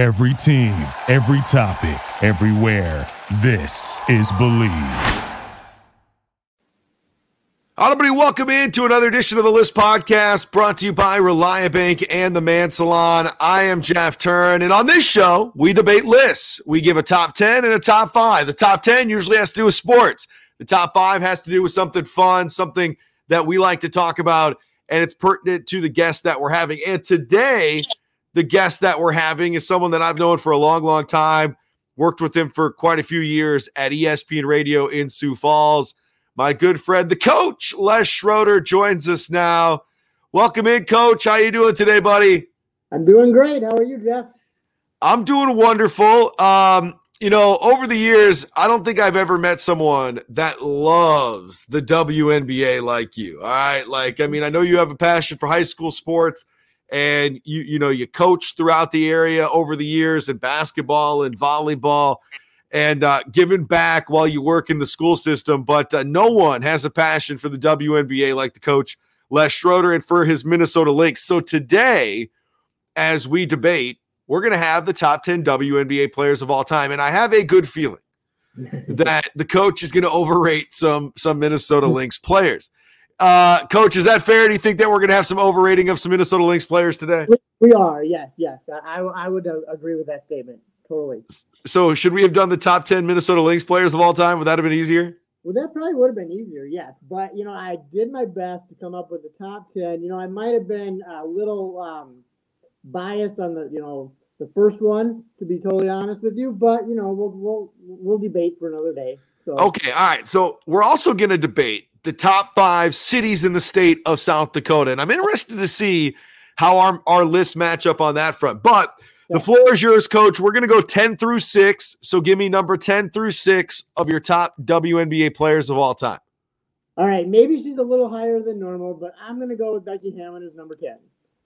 Every team, every topic, everywhere. This is Bleav. Everybody, welcome into another edition of the List Podcast brought to you by Reliabank and the Man Salon. I am Jeff Turn, and on this show, we debate lists. We give a top 10 and a top five. The top 10 usually has to do with sports, the top five has to do with something fun, something that we like to talk about, and it's pertinent to the guests that we're having. And today, the guest that we're having is someone that I've known for a long, long time, worked with him for quite a few years at ESPN Radio in Sioux Falls. My good friend, the coach, Les Schroeder, joins us now. Welcome in, coach. How you doing today, buddy? I'm doing great. How are you, Jeff? I'm doing wonderful. Um, you know, over the years, I don't think I've ever met someone that loves the WNBA like you. All right. Like, I mean, I know you have a passion for high school sports and you, you know, you coach throughout the area over the years in basketball and volleyball and uh, giving back while you work in the school system. But uh, no one has a passion for the WNBA like the coach Les Schroeder and for his Minnesota Lynx. So today, as we debate, we're going to have the top 10 WNBA players of all time. And I have a good feeling that the coach is going to overrate some, some Minnesota Lynx players. Uh, coach, is that fair? Do you think that we're going to have some overrating of some Minnesota Lynx players today? We are, yes, yes. I, I would uh, agree with that statement totally. So, should we have done the top 10 Minnesota Lynx players of all time? Would that have been easier? Well, that probably would have been easier, yes. But, you know, I did my best to come up with the top 10. You know, I might have been a little um, biased on the, you know, the first one, to be totally honest with you. But, you know, we'll, we'll, we'll debate for another day. So. Okay, all right. So, we're also going to debate the top five cities in the state of South Dakota. And I'm interested to see how our, our lists match up on that front. But, the floor is yours, coach. We're going to go 10 through 6. So give me number 10 through 6 of your top WNBA players of all time. All right. Maybe she's a little higher than normal, but I'm going to go with Becky Hammon as number 10. I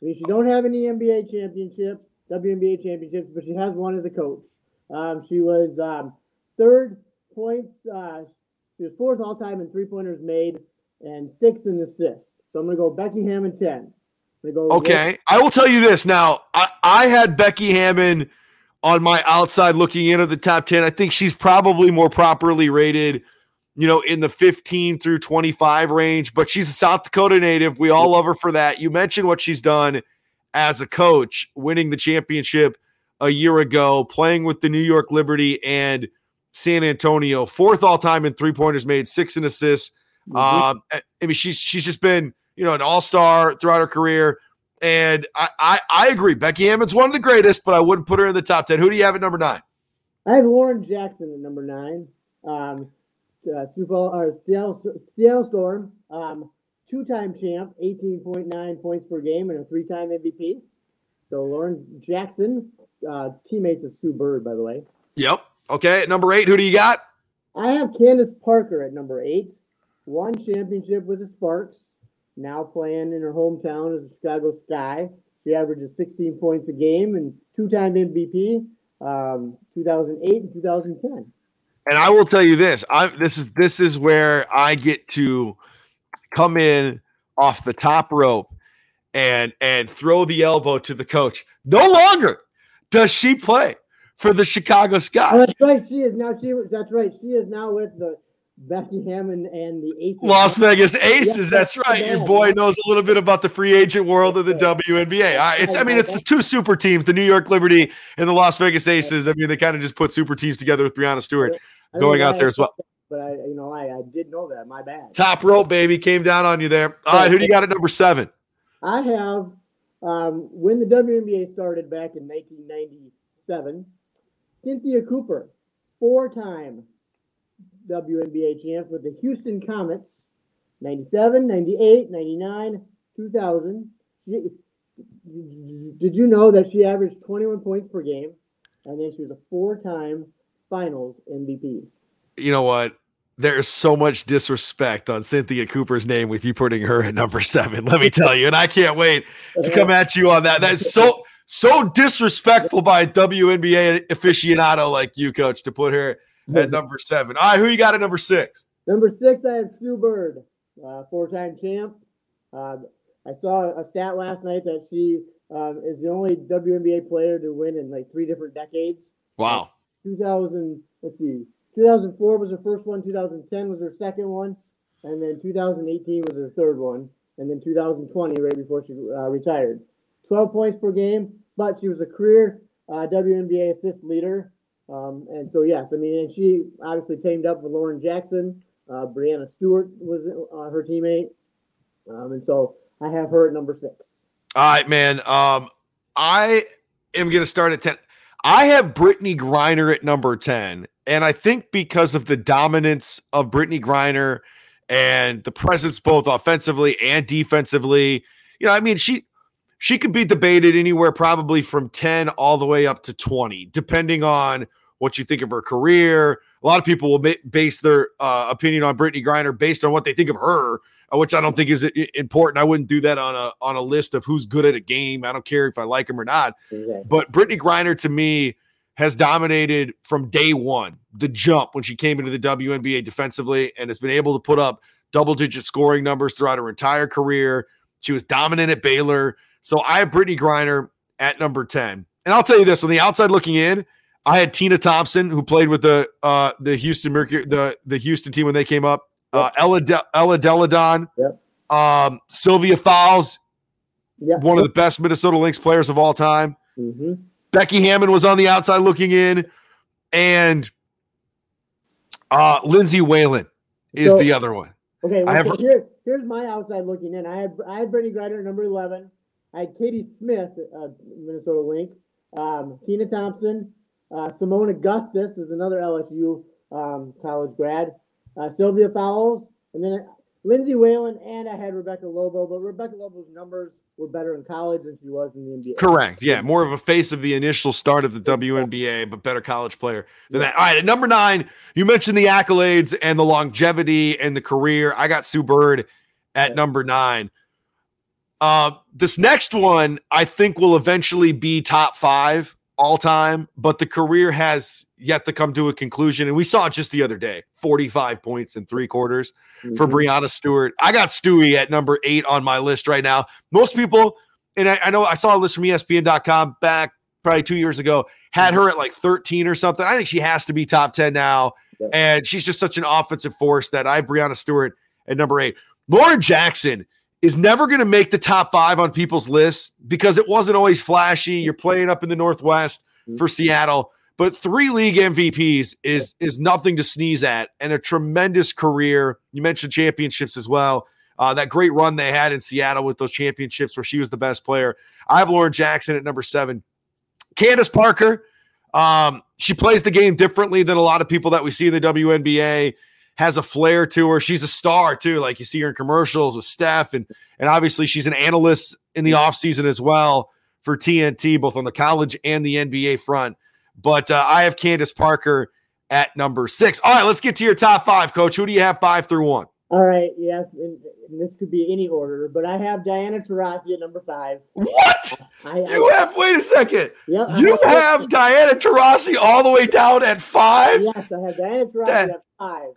mean, she don't have any NBA championships, WNBA championships, but she has one as a coach. Um, she was um, third points. Uh, she was fourth all time in three pointers made and sixth in assists. So I'm going to go Becky Hammon 10. Okay, I will tell you this now. I, I had Becky Hammon on my outside looking in at the top 10. I think she's probably more properly rated, you know, in the 15 through 25 range, but she's a South Dakota native. We all love her for that. You mentioned what she's done as a coach, winning the championship a year ago, playing with the New York Liberty and San Antonio, fourth all time in three pointers made, six in assists. Mm-hmm. Um, I mean, she's she's just been you know, an all star throughout her career. And I, I, I, agree. Becky Hammon's one of the greatest, but I wouldn't put her in the top 10. Who do you have at number nine? I have Lauren Jackson at number nine. Um, uh, Super, or Seattle, Seattle Storm, um, two time champ, 18.9 points per game, and a three time MVP. So Lauren Jackson, uh, teammates of Sue Bird, by the way. Yep. Okay. At number eight, who do you got? I have Candace Parker at number eight. One championship with the Sparks now playing in her hometown as the Chicago Sky. She averages 16 points a game and two-time MVP, um, 2008 and 2010. And I will tell you this: I this is this is where I get to come in off the top rope and and throw the elbow to the coach. No longer does she play for the Chicago Sky. Oh, that's right. She is now. She that's right. She is now with the Becky Hammon and the Aces. Las Vegas Aces. that's right. Your boy knows a little bit about the free agent world of the WNBA. It's, I mean, it's the two super teams, the New York Liberty and the Las Vegas Aces. I mean, they kind of just put super teams together with Breanna Stewart going out there as well. But I, you know, I, I did know that. My bad. Top rope, baby, came down on you there. All right, who do you got at number seven? I have um, when the WNBA started back in 1997. Cynthia Cooper, four-time WNBA champs with the Houston Comets 97, 98, 99, 2000. She, did you know that she averaged 21 points per game? And then she was a four time finals MVP. You know what? There's so much disrespect on Cynthia Cooper's name with you putting her at number seven. Let me tell you. And I can't wait to come at you on that. That's so so disrespectful by a WNBA aficionado like you, coach, to put her at number seven. All right, who you got at number six? Number six, I have Sue Bird, uh, four-time champ. Uh, I saw a stat last night that she um, is the only WNBA player to win in like three different decades. Wow. 2000, let's see, 2004 was her first one, 2010 was her second one, and then 2018 was her third one, and then 2020 right before she uh, retired. 12 points per game, but she was a career uh, WNBA assist leader. Um, and so, yes, I mean, and she obviously teamed up with Lauren Jackson. Uh, Breanna Stewart was uh, her teammate. Um, and so I have her at number six. All right, man. Um, I am going to start at 10. I have Brittney Griner at number 10. And I think because of the dominance of Brittney Griner and the presence both offensively and defensively, you know, I mean, she she could be debated anywhere probably from 10 all the way up to 20, depending on what you think of her career. A lot of people will base their uh, opinion on Brittney Griner based on what they think of her, uh, which I don't think is important. I wouldn't do that on a on a list of who's good at a game. I don't care if I like him or not. But Brittney Griner to me has dominated from day one, the jump when she came into the WNBA defensively, and has been able to put up double digit scoring numbers throughout her entire career. She was dominant at Baylor. So I have Brittney Griner at number 10. And I'll tell you this on the outside looking in, I had Tina Thompson, who played with the uh, the Houston Mercury, the, the Houston team when they came up. Uh, Ella, De- Ella Delle Donne, yep. um, Sylvia Fowles, yep. one of the best Minnesota Lynx players of all time. Mm-hmm. Becky Hammon was on the outside looking in, and uh, Lindsay Whalen is so, the other one. Okay, well, so here, here's my outside looking in. I had I had Brittney Griner number eleven. I had Katie Smith, uh, Minnesota Lynx, um, Tina Thompson, uh, Seimone Augustus is another LSU um, college grad, uh, Sylvia Fowles, and then Lindsay Whalen, and I had Rebecca Lobo. But Rebecca Lobo's numbers were better in college than she was in the NBA. Correct. Yeah, more of a face of the initial start of the WNBA, but better college player than that. All right, at number nine, you mentioned the accolades and the longevity and the career. I got Sue Bird at number nine. Uh, this next one, I think, will eventually be top five all time, but the career has yet to come to a conclusion. And we saw it just the other day 45 points in three quarters mm-hmm. for Breanna Stewart. I got Stewie at number eight on my list right now. Most people, and I, I know I saw a list from ESPN.com back probably two years ago, had mm-hmm. her at like 13 or something. I think she has to be top 10 now. Yeah. And she's just such an offensive force that I have Breanna Stewart at number eight. Lauren Jackson is never going to make the top five on people's lists because it wasn't always flashy. You're playing up in the Northwest mm-hmm. for Seattle, but three league MVPs is is nothing to sneeze at, and a tremendous career. You mentioned championships as well. Uh, that great run they had in Seattle with those championships where she was the best player. I have Lauren Jackson at number seven. Candace Parker, um, she plays the game differently than a lot of people that we see in the WNBA has a flair to her. She's a star too. Like you see her in commercials with Steph, and and obviously she's an analyst in the offseason as well for TNT, both on the college and the NBA front. But uh, I have Candace Parker at number six. All right, let's get to your top five, Coach. Who do you have five through one? All right, yes, and, and this could be any order, but I have Diana Taurasi at number five. What? I, you I, have? Wait a second. Yep, you have, have Diana Taurasi all the way down at five. Yes, I have Diana Taurasi that, at five.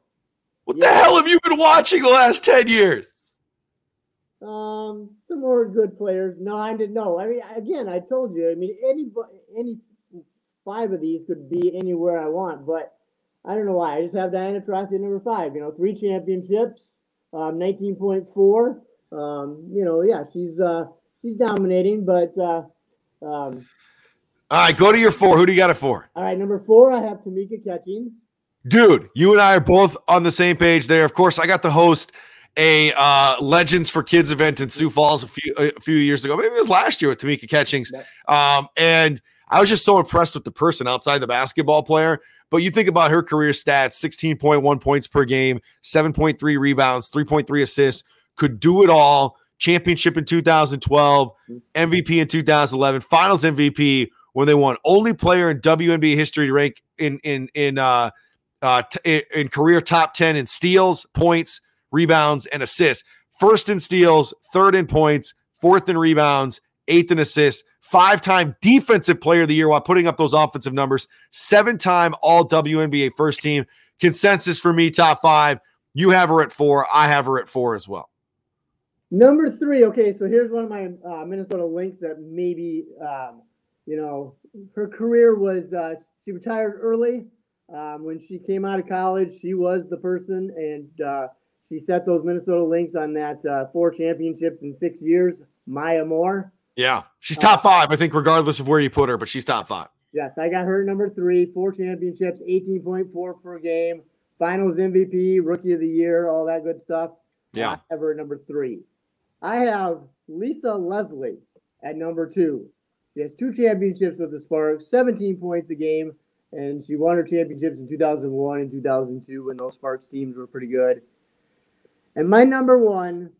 What yeah. the hell have you been watching the last 10 years? Um, some more good players. No, I didn't know. I mean, again, I told you. I mean, any any five of these could be anywhere I want, but I don't know why. I just have Diana Taurasi at number five. You know, three championships, um, nineteen point four. Um, you know, yeah, she's uh, she's dominating, but uh, um, all right, go to your four. Who do you got it for? All right, number four, I have Tamika Catchings. Dude, you and I are both on the same page there. Of course, I got to host a uh, Legends for Kids event in Sioux Falls a few a few years ago. Maybe it was last year with Tamika Catchings. Um, and I was just so impressed with the person outside the basketball player. But you think about her career stats 16.1 points per game, 7.3 rebounds, 3.3 assists, could do it all. Championship in 2012, MVP in 2011, finals MVP when they won. Only player in WNBA history to rank in in in uh, uh, t- in career top 10 in steals, points, rebounds, and assists. First in steals, third in points, fourth in rebounds, eighth in assists, five time defensive player of the year while putting up those offensive numbers, seven time all WNBA first team. Consensus for me, top five. You have her at four. I have her at four as well. Number three. Okay, so here's one of my uh, Minnesota Lynx that maybe um, you know her career was. Uh, she retired early. Um, when she came out of college, she was the person, and uh, she set those Minnesota Lynx on that uh, four championships in six years. Maya Moore. Yeah, she's top five, I think, regardless of where you put her, but she's top five. Yes, I got her number three, four championships, 18.4 per game, finals MVP, rookie of the year, all that good stuff. Yeah. I have her number three. I have Lisa Leslie at number two. She has two championships with the Sparks, 17 points a game, and she won her championships in 2001 and 2002 when those Sparks teams were pretty good. And my number one,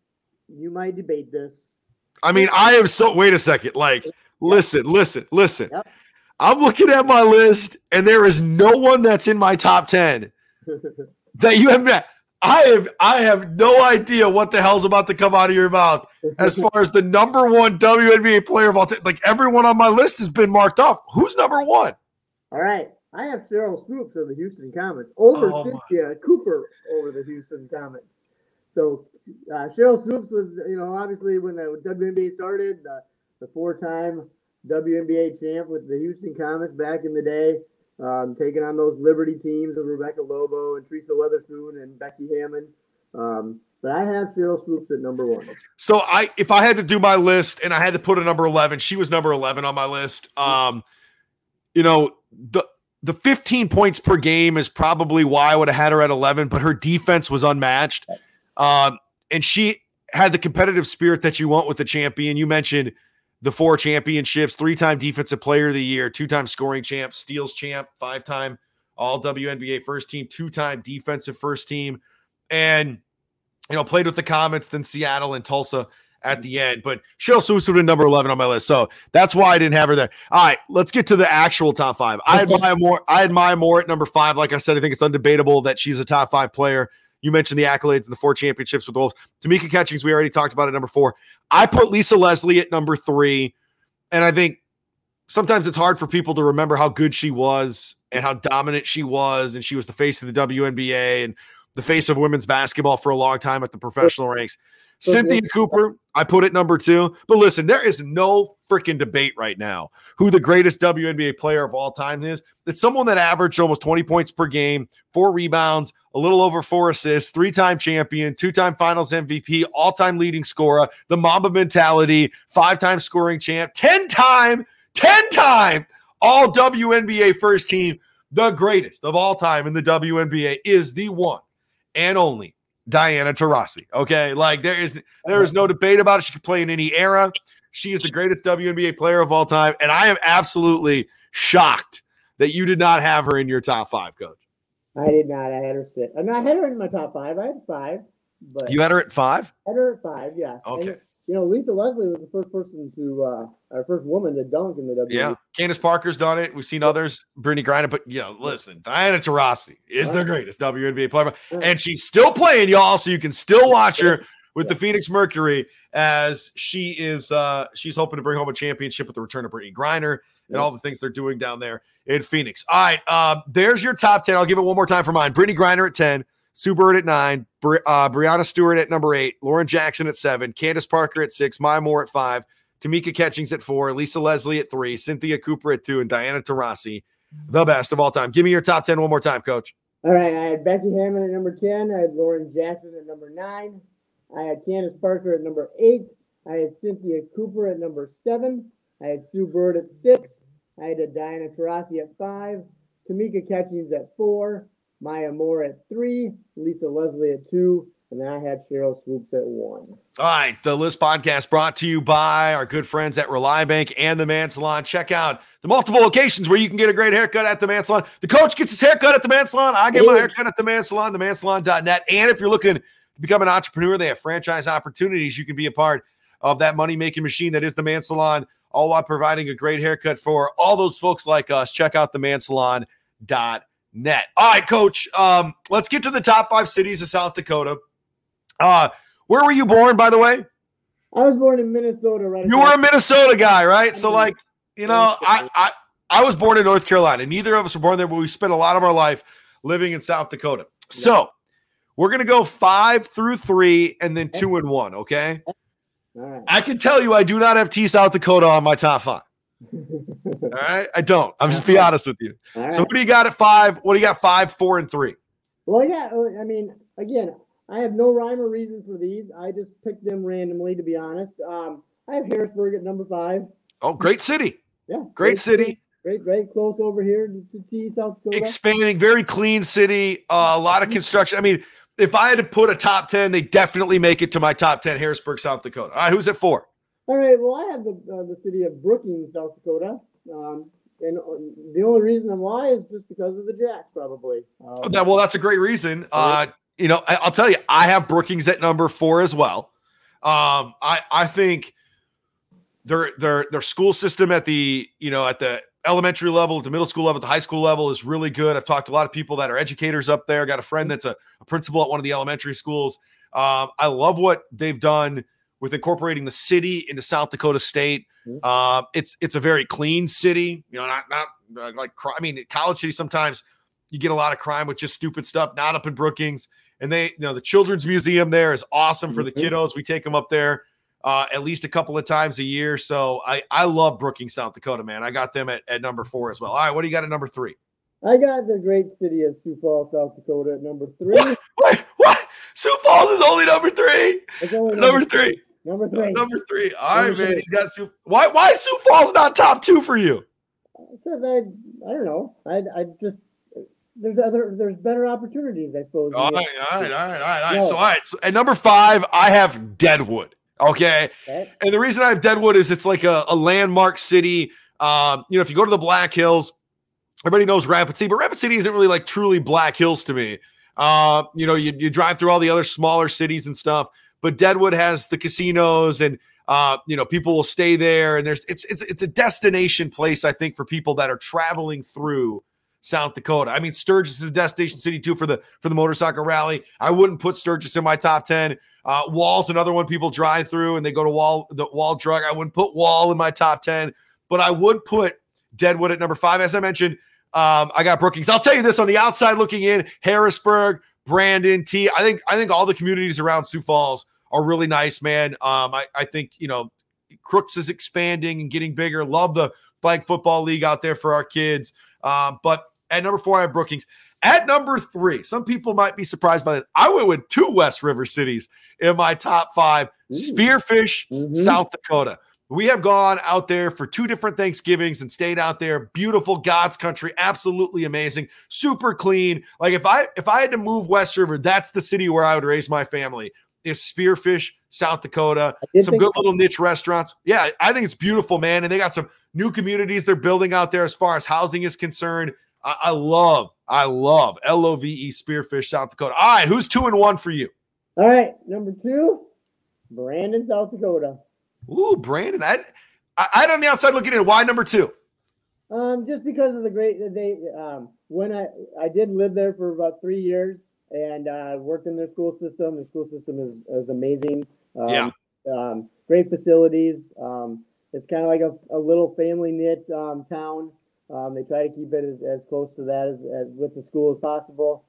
you might debate this. I mean, I am so. Wait a second. Like, listen, listen, listen. Yep. I'm looking at my list, and there is no one that's in my top ten that you have met. I have I have no idea what the hell's about to come out of your mouth as far as the number one WNBA player of all time. Like everyone on my list has been marked off. Who's number one? All right. I have Sheryl Swoopes of the Houston Comets over Oh. Cynthia Cooper over the Houston Comets. So uh, Sheryl Swoopes was, you know, obviously when the WNBA started, uh, the four-time WNBA champ with the Houston Comets back in the day, um, taking on those Liberty teams of Rebecca Lobo and Teresa Weatherspoon and Becky Hammon. Um, but I have Sheryl Swoopes at number one. So I, if I had to do my list and I had to put a number eleven, she was number eleven on my list. Um, you know the the 15 points per game is probably why I would have had her at 11, but her defense was unmatched. Um, and she had the competitive spirit that you want with the champion. You mentioned the four championships, three time defensive player of the year, two time scoring champ, steals champ, five time all WNBA first team, two time defensive first team, and you know, played with the Comets, then Seattle and Tulsa at the end. But Sheryl Swoopes would have number 11 on my list. So that's why I didn't have her there. All right, let's get to the actual top five. I admire more. I admire more at number five. Like I said, I think it's undebatable that she's a top five player. You mentioned the accolades and the four championships with the Wolves. Tamika Catchings, we already talked about at number four. I put Lisa Leslie at number three. And I think sometimes it's hard for people to remember how good she was and how dominant she was. And she was the face of the WNBA and the face of women's basketball for a long time at the professional ranks. Cynthia Cooper, I put it number two. But listen, there is no freaking debate right now who the greatest WNBA player of all time is. It's someone that averaged almost 20 points per game, four rebounds, a little over four assists, three time champion, two time finals MVP, all time leading scorer, the Mamba mentality, five time scoring champ, 10 time, 10 time all WNBA first team. The greatest of all time in the WNBA is the one and only Diana Taurasi. Okay, like there is there is no debate about it. She could play in any era. She is the greatest WNBA player of all time, and I am absolutely shocked that you did not have her in your top five, Coach. I did not. I had her sit. I mean, I had her in my top five. I had five, but You had her at five. I had her at five. Yeah. Okay. You know, Lisa Leslie was the first person to, uh, our first woman to dunk in the WWE. Yeah, Candace Parker's done it. We've seen others, Brittney Griner, but you know, listen, Diana Taurasi is the greatest WNBA player, and she's still playing, y'all. So you can still watch her with the Phoenix Mercury as she is. uh She's hoping to bring home a championship with the return of Brittney Griner and all the things they're doing down there in Phoenix. All right, uh, there's your top ten. I'll give it one more time for mine. Brittney Griner at ten. Sue Bird at nine, Bri- uh, Breanna Stewart at number eight, Lauren Jackson at seven, Candace Parker at six, Maya Moore at five, Tamika Catchings at four, Lisa Leslie at three, Cynthia Cooper at two, and Diana Taurasi, the best of all time. Give me your top 10 one more time, coach. All right. I had Becky Hammon at number 10. I had Lauren Jackson at number nine. I had Candace Parker at number eight. I had Cynthia Cooper at number seven. I had Sue Bird at six. I had Diana Taurasi at five. Tamika Catchings at four. Maya Moore at three. Lisa Leslie at two. And then I had Sheryl Swoopes at one. All right, the List Podcast brought to you by our good friends at Reliabank and the Man Salon. Check out the multiple locations where you can get a great haircut at the Man Salon. The coach gets his haircut at the Man Salon. I get my haircut at the Man Salon, themansalon.net. And if you're looking to become an entrepreneur, they have franchise opportunities. You can be a part of that money making machine that is the Man Salon, all while providing a great haircut for all those folks like us. Check out the themansalon.net. All right, coach, um, let's get to the top five cities of South Dakota. Uh, where were you born, by the way? I was born in Minnesota, right? You were a Minnesota guy, right? So, like, you know, I, I I was born in North Carolina. Neither of us were born there, but we spent a lot of our life living in South Dakota. So, We're gonna go five through three, and then two and one. Okay. Right. I can tell you, I do not have Tea South Dakota on my top five. All right, I don't. I'm just be honest with you. Right. So what do you got at five? What do you got? Five, four, and three. Well, yeah. uh, I mean, again, I have no rhyme or reason for these. I just picked them randomly, to be honest. Um, I have Harrisburg at number five. Oh, great city, Yeah, great city, great, great, close over here to, Tea, South Dakota. expanding, very clean city. Uh, a lot of construction. I mean, if I had to put a top ten, they definitely make it to my top ten. Harrisburg, South Dakota. All right, who's at four? All right. Well, I have the uh, the city of Brookings, South Dakota. Um, and uh, the only reason why is just because of the Jacks, probably. Um, That, well, that's a great reason. Uh, you know, I, I'll tell you, I have Brookings at number four as well. Um, I I think their their their school system at the you know at the elementary level, at the middle school level, at the high school level is really good. I've talked to a lot of people that are educators up there. Got a friend that's a, a principal at one of the elementary schools. Um, I love what they've done with incorporating the city into South Dakota State. Mhm. Uh, it's it's a very clean city. You know, not not uh, like I mean, college city sometimes you get a lot of crime with just stupid stuff. Not up in Brookings, and they you know the children's museum there is awesome for the Mhm. kiddos. We take them up there uh, at least a couple of times a year. So I I love Brookings, South Dakota, man. I got them at, at number four as well. All right, what do you got at number three? I got the great city of Sioux Falls, South Dakota at number three. What? What? What? Sioux Falls is only number three. Only Number three. Number three. Number three. All right, Number man. three. He's got Sioux. Why? Why is Sioux Falls not top two for you? Because I, I don't know. I, I just there's other there's better opportunities, I suppose. All right, all right, all right, all right, all right. So, all right. So, at number five, I have Deadwood. Okay. Okay? And the reason I have Deadwood is it's like a, a landmark city. Um, you know, if you go to the Black Hills, everybody knows Rapid City, but Rapid City isn't really like truly Black Hills to me. Uh, you know, you, you drive through all the other smaller cities and stuff, but Deadwood has the casinos and uh, you know, people will stay there and there's it's it's it's a destination place, I think, for people that are traveling through South Dakota. I mean, Sturgis is a destination city too for the for the motorcycle rally. I wouldn't put Sturgis in my top 10. Uh, Wall's another one people drive through and they go to Wall the Wall drug. I wouldn't put Wall in my top 10, but I would put Deadwood at number five. As I mentioned, um, I got Brookings. I'll tell you this on the outside looking in, Harrisburg, Brandon, Tea. I think I think all the communities around Sioux Falls are really nice, man. Um, I, I think you know Crooks is expanding and getting bigger. Love the flag football league out there for our kids. Um, but at number four, I have Brookings. At number three, some people might be surprised by this. I went with two West River cities in my top five Ooh. Spearfish, Mhm. South Dakota. We have gone out there for two different Thanksgivings and stayed out there. Beautiful God's country, absolutely amazing, super clean. Like if I if I had to move West River, that's the city where I would raise my family. Is Spearfish, South Dakota. Some good little niche restaurants. Yeah, I think it's beautiful, man. And they got some new communities they're building out there as far as housing is concerned. I, I love, I love L O V E Spearfish, South Dakota. All right, who's two and one for you? All right, number two, Brandon, South Dakota. Ooh, Brandon. I, I, I'd on the outside looking in. Why number two? Um, just because of the great they um when I I did live there for about three years and uh, worked in their school system. The school system is, is amazing. Um, Yeah. Um, great facilities. Um, it's kind of like a, a little family knit um, town. Um, they try to keep it as, as close to that as, as with the school as possible.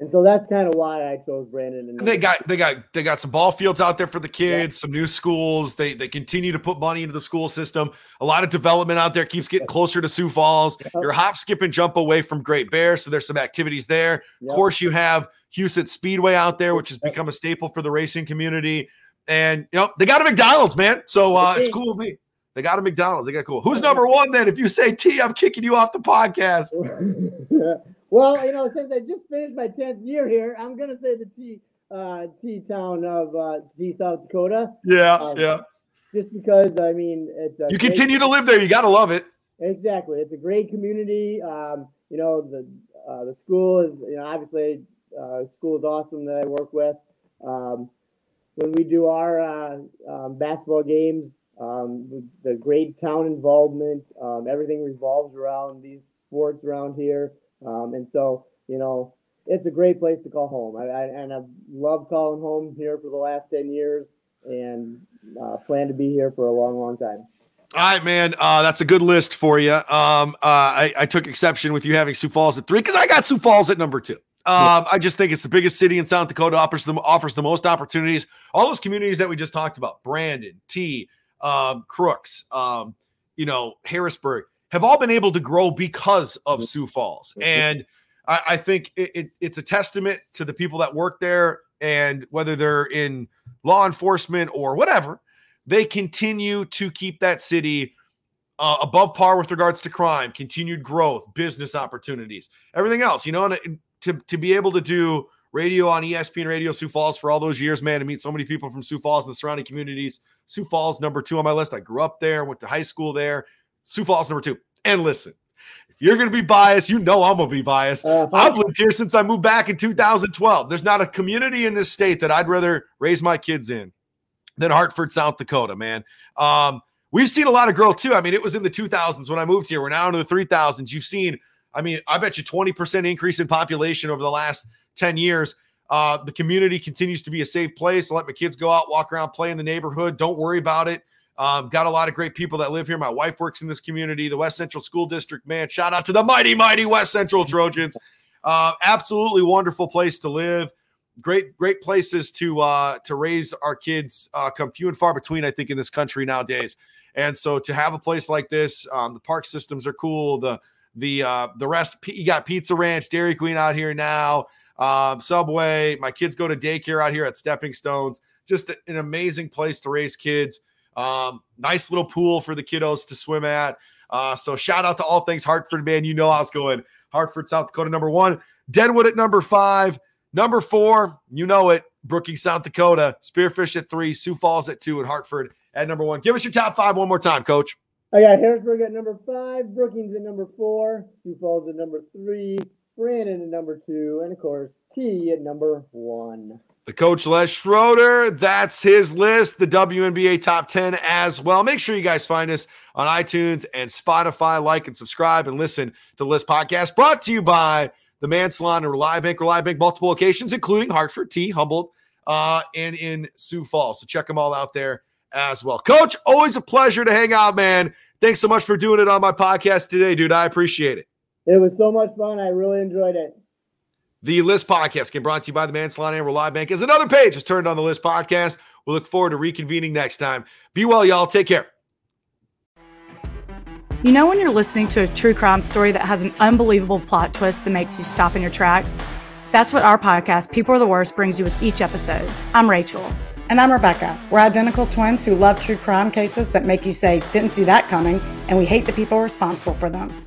And so that's kind of why I chose Brandon. And they got they got they got some ball fields out there for the kids, some new schools. They they continue to put money into the school system. A lot of development out there keeps getting closer to Sioux Falls. Yep. You're hop, skip, and jump away from Great Bear, so there's some activities there. Yep. Of course, you have Huset's Speedway out there, which has become a staple for the racing community. And you know they got a McDonald's, man. So uh, it's cool with me. They got a McDonald's. They got cool. Who's number one then? If you say Tea, I'm kicking you off the podcast. well, you know, since I just finished my tenth year here, I'm gonna say the Tea uh, Tea town of uh, Tea South Dakota, Yeah, Um, yeah. just because I mean it's You great- continue to live there. You got to love it. exactly. It's a great community. Um, you know, the uh, the school is you know obviously uh, school is awesome that I work with. Um, when we do our uh, um, basketball games, um, the, the great town involvement, um, everything revolves around these sports around here, um, and so you know it's a great place to call home. I, I, and I've loved calling home here for the last ten years, and uh, plan to be here for a long, long time. All right, man. Uh, that's a good list for you. Um, uh, I, I took exception with you having Sioux Falls at three because I got Sioux Falls at number two. Um, I just think it's the biggest city in South Dakota, offers the offers the most opportunities. All those communities that we just talked about, Brandon, Tea, um, Crooks, um, you know, Harrisburg, have all been able to grow because of Sioux Falls. And I, I think it, it, it's a testament to the people that work there and whether they're in law enforcement or whatever, they continue to keep that city uh, above par with regards to crime, continued growth, business opportunities, everything else. You know, and to to be able to do radio on ESPN Radio Sioux Falls for all those years, man, to meet so many people from Sioux Falls and the surrounding communities. Sioux Falls number two on my list. I grew up there, went to high school there. Sioux Falls number two. And listen, if you're going to be biased, you know I'm going to be biased. Uh-huh. I've lived here since I moved back in 2012. There's not a community in this state that I'd rather raise my kids in than Hartford, South Dakota, man. Um, we've seen a lot of growth too. I mean, it was in the 2000s when I moved here. We're now into the 3000s. You've seen, I mean, I bet you 20% increase in population over the last 10 years. Uh, the community continues to be a safe place. I let my kids go out, walk around, play in the neighborhood. Don't worry about it. Um, got a lot of great people that live here. My wife works in this community, the West Central School District. Man, shout out to the mighty, mighty West Central Trojans. Uh, absolutely wonderful place to live. Great, great places to uh, to raise our kids. Uh, come few and far between, I think, in this country nowadays. And so to have a place like this, um, the park systems are cool. The the uh, the rest, you got Pizza Ranch, Dairy Queen out here now, um, Subway. My kids go to daycare out here at Stepping Stones. Just an amazing place to raise kids. Um, nice little pool for the kiddos to swim at. Uh, so shout out to all things Hartford, man. You know I was going Hartford, South Dakota, number one. Deadwood at number five. Number four, you know it. Brookings, South Dakota. Spearfish at three. Sioux Falls at two. And Hartford at number one. Give us your top five one more time, Coach. I got Harrisburg at number five, Brookings at number four, Sioux Falls at number three, Brandon at number two, and of course Tea at number one. The coach Les Schroeder, that's his list, the WNBA top 10 as well. Make sure you guys find us on iTunes and Spotify. Like and subscribe and listen to the list podcast brought to you by the Man Salon and Reliabank. Reliabank, multiple locations, including Hartford, Tea, Humboldt, uh, and in Sioux Falls. So check them all out there as well. Coach, always a pleasure to hang out, man. Thanks so much for doing it on my podcast today, dude. I appreciate it. It was so much fun. I really enjoyed it. The List Podcast can brought to you by the Man Salon and Reliabank as another page is turned on the List Podcast. We'll look forward to reconvening next time. Be well, y'all. Take care. You know when you're listening to a true crime story that has an unbelievable plot twist that makes you stop in your tracks? That's what our podcast, People Are the Worst, brings you with each episode. I'm Rachel. And I'm Rebecca. We're identical twins who love true crime cases that make you say, didn't see that coming, and we hate the people responsible for them.